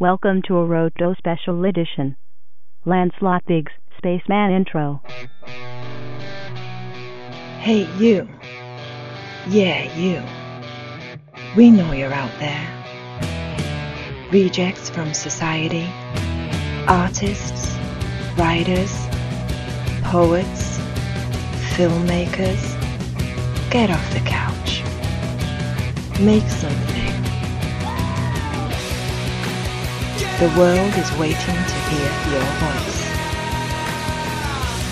Welcome to a Roto Special Edition. Lancelot Biggs, Spaceman Intro. Hey, you. Yeah, you. We know you're out there. Rejects from society, artists, writers, poets, filmmakers. Get off the couch. Make something. The world is waiting to hear your voice.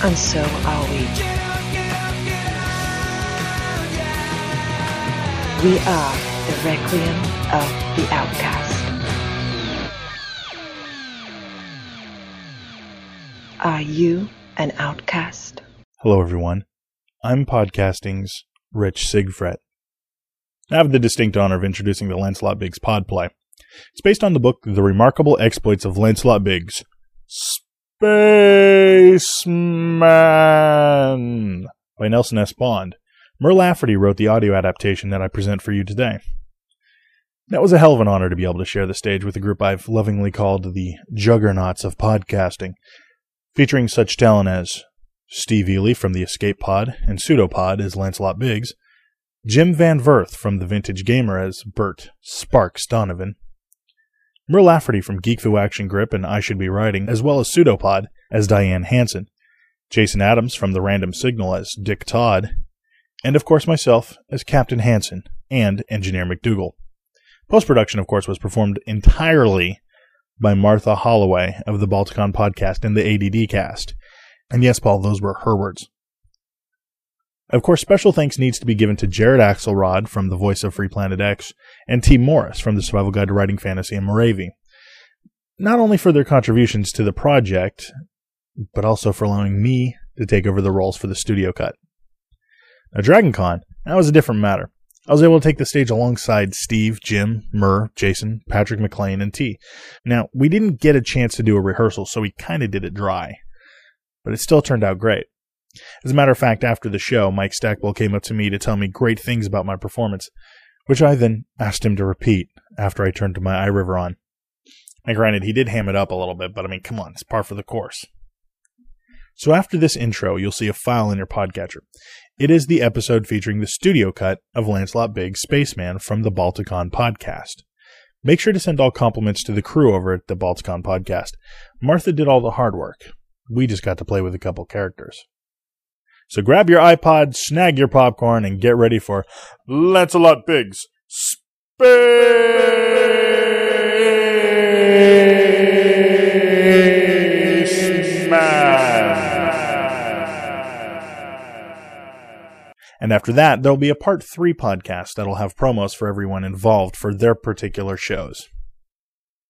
And so are we. We are the Requiem of the Outcast. Are you an outcast? Hello, everyone. I'm podcasting's Rich Sigfrit. I have the distinct honor of introducing the Lancelot Biggs Podplay. It's based on the book The Remarkable Exploits of Lancelot Biggs, Spaceman by Nelson S. Bond. Mur Lafferty wrote the audio adaptation that I present for you today. That was a hell of an honor to be able to share the stage with a group I've lovingly called the Juggernauts of Podcasting, featuring such talent as Steve Eley from the Escape Pod and Pseudopod as Lancelot Biggs, Jim Van Verth from the Vintage Gamer as Bert Sparks Donovan, Mur Lafferty from Geek Fu Action Grip and I Should Be Writing, as well as Pseudopod as Diane Hanson, Jason Adams from The Random Signal as Dick Todd, and of course myself as Captain Hanson and Engineer McDougal. Post production, of course, was performed entirely by Martha Holloway of the Balticon podcast and the ADD cast. And yes, Paul, those were her words. Of course, special thanks needs to be given to Jared Axelrod from the voice of Free Planet X and Tee Morris from the Survival Guide to Writing Fantasy and Morevi, Not only for their contributions to the project, but also for allowing me to take over the roles for the studio cut. Now, DragonCon, that was a different matter. I was able to take the stage alongside Steve, Jim, Mur, Jason, Patrick McLean, and T. Now, we didn't get a chance to do a rehearsal, so we kind of did it dry. But it still turned out great. As a matter of fact, after the show, Mike Stackpole came up to me to tell me great things about my performance, which I then asked him to repeat after I turned my iRiver on. And granted, he did ham it up a little bit, but I mean, come on, it's par for the course. So after this intro, you'll see a file in your podcatcher. It is the episode featuring the studio cut of Lancelot Biggs Spaceman from the Balticon podcast. Make sure to send all compliments to the crew over at the Balticon podcast. Martha did all the hard work. We just got to play with a couple characters. So grab your iPod, snag your popcorn, and get ready for Lancelot Biggs And after that, there'll be a part three podcast that'll have promos for everyone involved for their particular shows.